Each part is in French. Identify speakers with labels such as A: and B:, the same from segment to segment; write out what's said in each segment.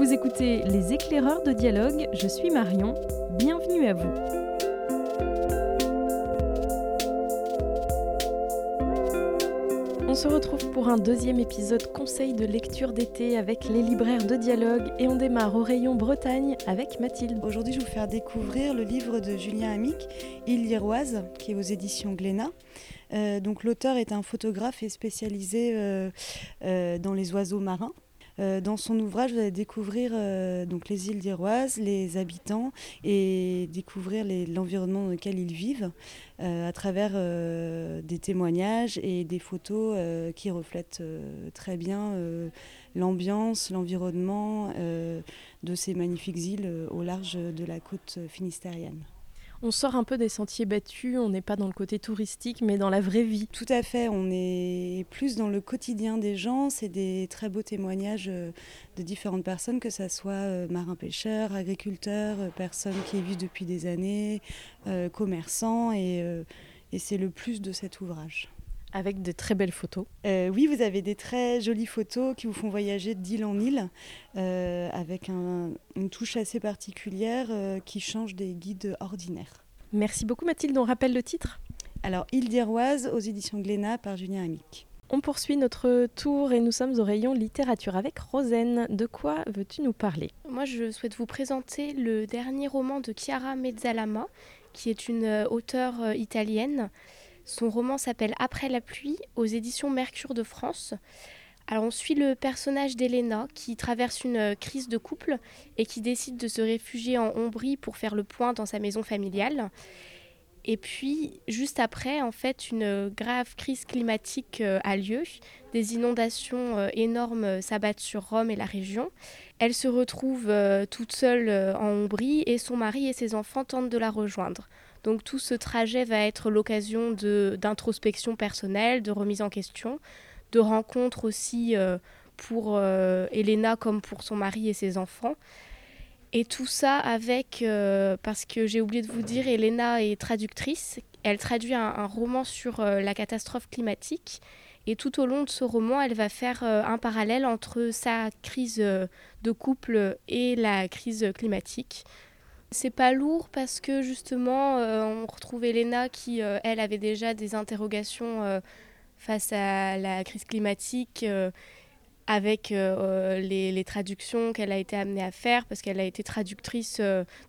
A: Vous écoutez Les éclaireurs de dialogue, je suis Marion, bienvenue à vous. On se retrouve pour un deuxième épisode conseil de lecture d'été avec les libraires de dialogue et on démarre au rayon Bretagne avec Mathilde.
B: Aujourd'hui, je vais vous faire découvrir le livre de Julien Amic, Île Liroise, qui est aux éditions Glénat. Euh, donc l'auteur est un photographe et spécialisé euh, euh, dans les oiseaux marins. Euh, dans son ouvrage, vous allez découvrir euh, donc les îles d'Iroise, les habitants et découvrir l'environnement dans lequel ils vivent euh, à travers des témoignages et des photos qui reflètent très bien l'ambiance, l'environnement de ces magnifiques îles au large de la côte finistérienne
A: on sort un peu des sentiers battus, on n'est pas dans le côté touristique, mais dans la vraie vie.
B: Tout à fait, on est plus dans le quotidien des gens. C'est des très beaux témoignages euh, de différentes personnes, que ce soit euh, marins-pêcheurs, agriculteurs, euh, personnes qui vivent depuis des années, commerçants, et c'est le plus de cet ouvrage.
A: Avec de très belles photos.
B: Euh, oui, vous avez des très jolies photos qui vous font voyager d'île en île, euh, avec une touche assez particulière euh, qui change des guides ordinaires.
A: Merci beaucoup Mathilde, on rappelle le titre
B: Alors, Île d'Iroise aux éditions Glénat par Julien Amic.
A: On poursuit notre tour et nous sommes au rayon littérature avec Rosen. De quoi veux-tu nous parler?
C: Moi, je souhaite vous présenter le dernier roman de Chiara Mezzalama, qui est une auteure italienne son roman s'appelle Après la pluie aux éditions Mercure de France. Alors on suit le personnage d'Elena qui traverse une euh, crise de couple et qui décide de se réfugier en Ombrie pour faire le point dans sa maison familiale. Et puis, juste après, en fait, une grave crise climatique euh, a lieu. Des inondations euh, énormes s'abattent sur Rome et la région. Elle se retrouve toute seule en Ombrie et son mari et ses enfants tentent de la rejoindre. Donc tout ce trajet va être l'occasion d'introspection personnelle, de remise en question, de rencontres aussi euh, pour euh, Elena comme pour son mari et ses enfants. Et tout ça avec, euh, parce que j'ai oublié de vous dire, Elena est traductrice. Elle traduit un, roman sur la catastrophe climatique. Et tout au long de ce roman, elle va faire un parallèle entre sa crise de couple et la crise climatique. C'est pas lourd parce que justement, euh, on retrouve Elena qui, euh, elle, avait déjà des interrogations euh, face à la crise climatique avec les, traductions qu'elle a été amenée à faire parce qu'elle a été traductrice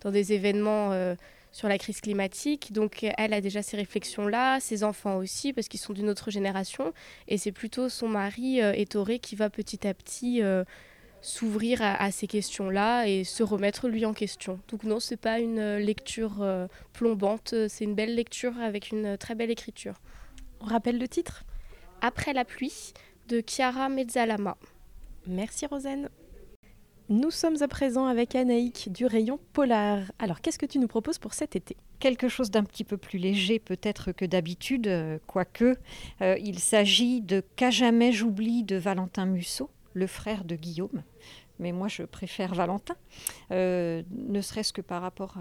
C: dans des événements sur la crise climatique. Donc elle a déjà ces réflexions-là, ses enfants aussi parce qu'ils sont d'une autre génération. Et c'est plutôt son mari, Ettore, qui va petit à petit s'ouvrir à, ces questions-là et se remettre lui en question. Donc non, c'est pas une euh, lecture euh, plombante, c'est une belle lecture avec une très belle écriture.
A: On rappelle le titre?
C: Après la pluie de Chiara Mezzalama.
A: Merci Rosen. Nous sommes à présent avec Anaïk du rayon polar. Alors qu'est-ce que tu nous proposes pour cet été?
D: Quelque chose d'un petit peu plus léger peut-être que d'habitude, euh, quoique. il s'agit de Qu'à jamais j'oublie de Valentin Musso le frère de Guillaume, mais moi je préfère Valentin, euh, ne serait-ce que par rapport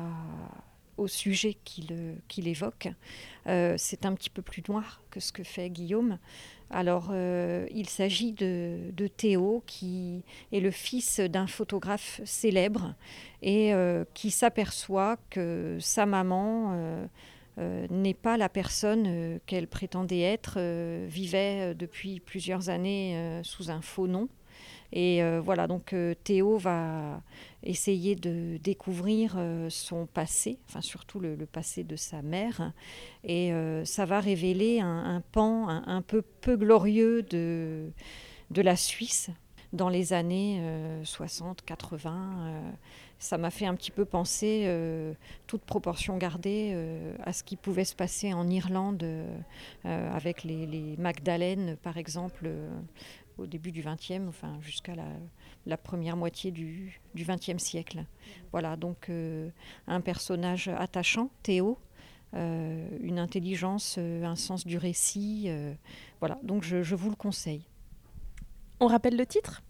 D: au sujet qu'il évoque. Euh, c'est un petit peu plus noir que ce que fait Guillaume. Alors, euh, il s'agit de, Théo, qui est le fils d'un photographe célèbre et qui s'aperçoit que sa maman n'est pas la personne qu'elle prétendait être, vivait depuis plusieurs années sous un faux nom. Et euh, voilà, donc euh, Théo va essayer de découvrir euh, son passé, enfin surtout le, passé de sa mère, et ça va révéler un, pan un, peu peu glorieux de, de la Suisse dans les années 60, 80. ça m'a fait un petit peu penser, toute proportion gardée, à ce qui pouvait se passer en Irlande avec les, les Magdalènes, par exemple, au début du XXe, enfin jusqu'à la, première moitié du XXe siècle. Voilà, donc euh, un personnage attachant, Théo, euh, une intelligence, euh, un sens du récit. voilà, donc je, je, vous le conseille.
A: On rappelle le titre?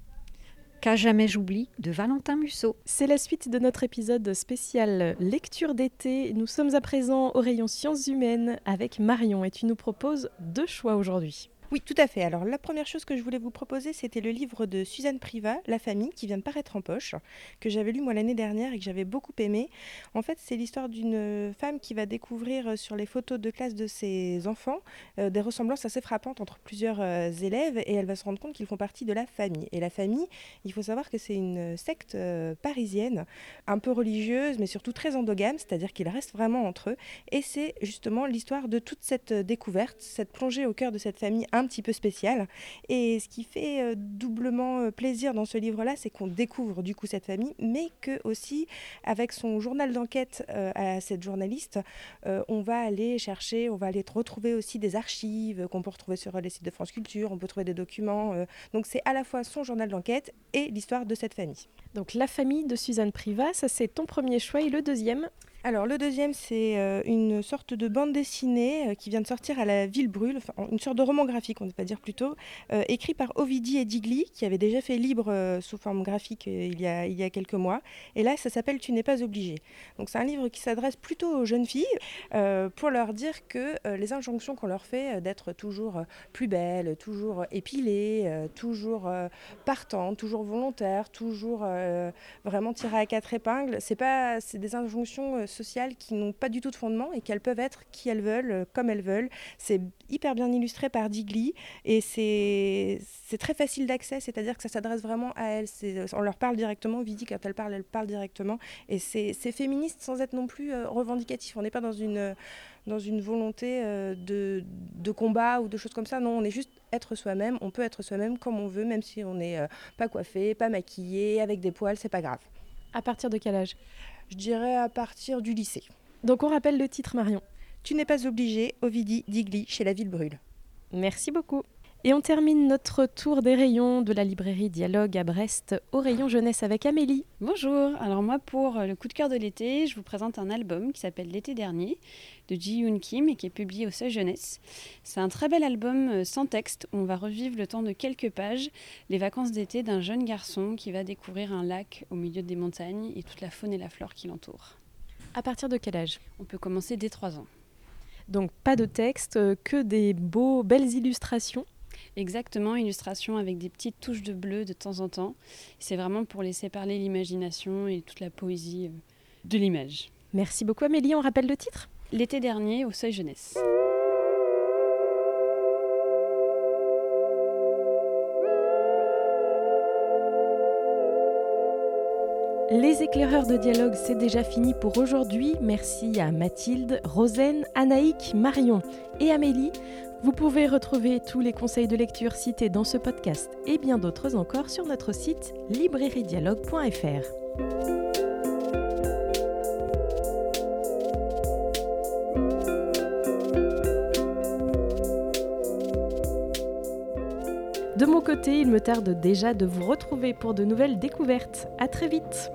D: Qu'à jamais j'oublie de Valentin Musso.
A: C'est la suite de notre épisode spécial lecture d'été. Nous sommes à présent au rayon sciences humaines avec Marion et tu nous proposes deux choix aujourd'hui.
E: Oui, tout à fait. Alors la première chose que je voulais vous proposer, c'était le livre de Suzanne Privat, La famille, qui vient de paraître en poche, que j'avais lu moi l'année dernière et que j'avais beaucoup aimé. En fait, c'est l'histoire d'une femme qui va découvrir euh, sur les photos de classe de ses enfants euh, des ressemblances assez frappantes entre plusieurs euh, élèves et elle va se rendre compte qu'ils font partie de la famille. Et la famille, il faut savoir que c'est une secte parisienne, un peu religieuse, mais surtout très endogame, c'est-à-dire qu'ils restent vraiment entre eux. Et c'est justement l'histoire de toute cette découverte, cette plongée au cœur de cette famille un petit peu spécial. Et ce qui fait euh, doublement euh, plaisir dans ce livre-là, c'est qu'on découvre du coup cette famille, mais que aussi avec son journal d'enquête euh, à cette journaliste, on va aller chercher, on va aller retrouver aussi des archives qu'on peut retrouver sur les sites de France Culture, on peut trouver des documents. donc c'est à la fois son journal d'enquête et l'histoire de cette famille.
A: Donc la famille de Suzanne Privat, ça c'est ton premier choix et le deuxième
E: alors le deuxième, c'est euh, une sorte de bande dessinée euh, qui vient de sortir à la Ville Brûle, une sorte de roman graphique, on ne peut pas dire plutôt, euh, écrit par Ovidie et Digli, qui avait déjà fait libre sous forme graphique il y, a, il, y a, quelques mois. Et là, ça s'appelle Tu n'es pas obligé. Donc c'est un livre qui s'adresse plutôt aux jeunes filles pour leur dire que les injonctions qu'on leur fait d'être toujours plus belles, toujours épilées, toujours partantes, toujours volontaires, toujours vraiment tirées à quatre épingles, c'est pas, c'est des injonctions sociales qui n'ont pas du tout de fondement et qu'elles peuvent être qui elles veulent, euh, comme elles veulent. C'est hyper bien illustré par Digli et c'est très facile d'accès, c'est-à-dire que ça s'adresse vraiment à elles. On leur parle directement, Vidi, quand elle parle, elle parle directement. Et c'est féministe sans être non plus euh, revendicatif. On n'est pas dans une, dans une volonté euh, de, de, combat ou de choses comme ça. Non, on est juste être soi-même. On peut être soi-même comme on veut, même si on n'est pas coiffé, pas maquillé, avec des poils, c'est pas grave.
A: À partir de quel âge?
E: Je dirais à partir du lycée.
A: Donc on rappelle le titre Marion.
E: Tu n'es pas obligé, Ovidie Digli chez la Ville Brûle.
A: Merci beaucoup. Et on termine notre tour des rayons de la librairie Dialogue à Brest au rayon jeunesse avec Amélie.
F: Bonjour, alors moi pour le coup de cœur de l'été, je vous présente un album qui s'appelle L'été dernier de Ji Yoon Kim et qui est publié au Seuil Jeunesse. C'est un très bel album euh, sans texte où on va revivre le temps de quelques pages les vacances d'été d'un jeune garçon qui va découvrir un lac au milieu des montagnes et toute la faune et la flore qui l'entourent.
A: À partir de quel âge?
F: On peut commencer dès 3 ans.
A: Donc pas de texte, euh, que des beaux, belles illustrations
F: Exactement, illustration avec des petites touches de bleu de temps en temps. C'est vraiment pour laisser parler l'imagination et toute la poésie euh, de l'image.
A: Merci beaucoup Amélie, on rappelle le titre?
F: L'été dernier au Seuil Jeunesse.
A: Les éclaireurs de dialogue, c'est déjà fini pour aujourd'hui. Merci à Mathilde, Rosen, Anaïk, Marion et Amélie. Vous pouvez retrouver tous les conseils de lecture cités dans ce podcast et bien d'autres encore sur notre site librairiedialogue.fr. De mon côté, il me tarde déjà de vous retrouver pour de nouvelles découvertes. À très vite!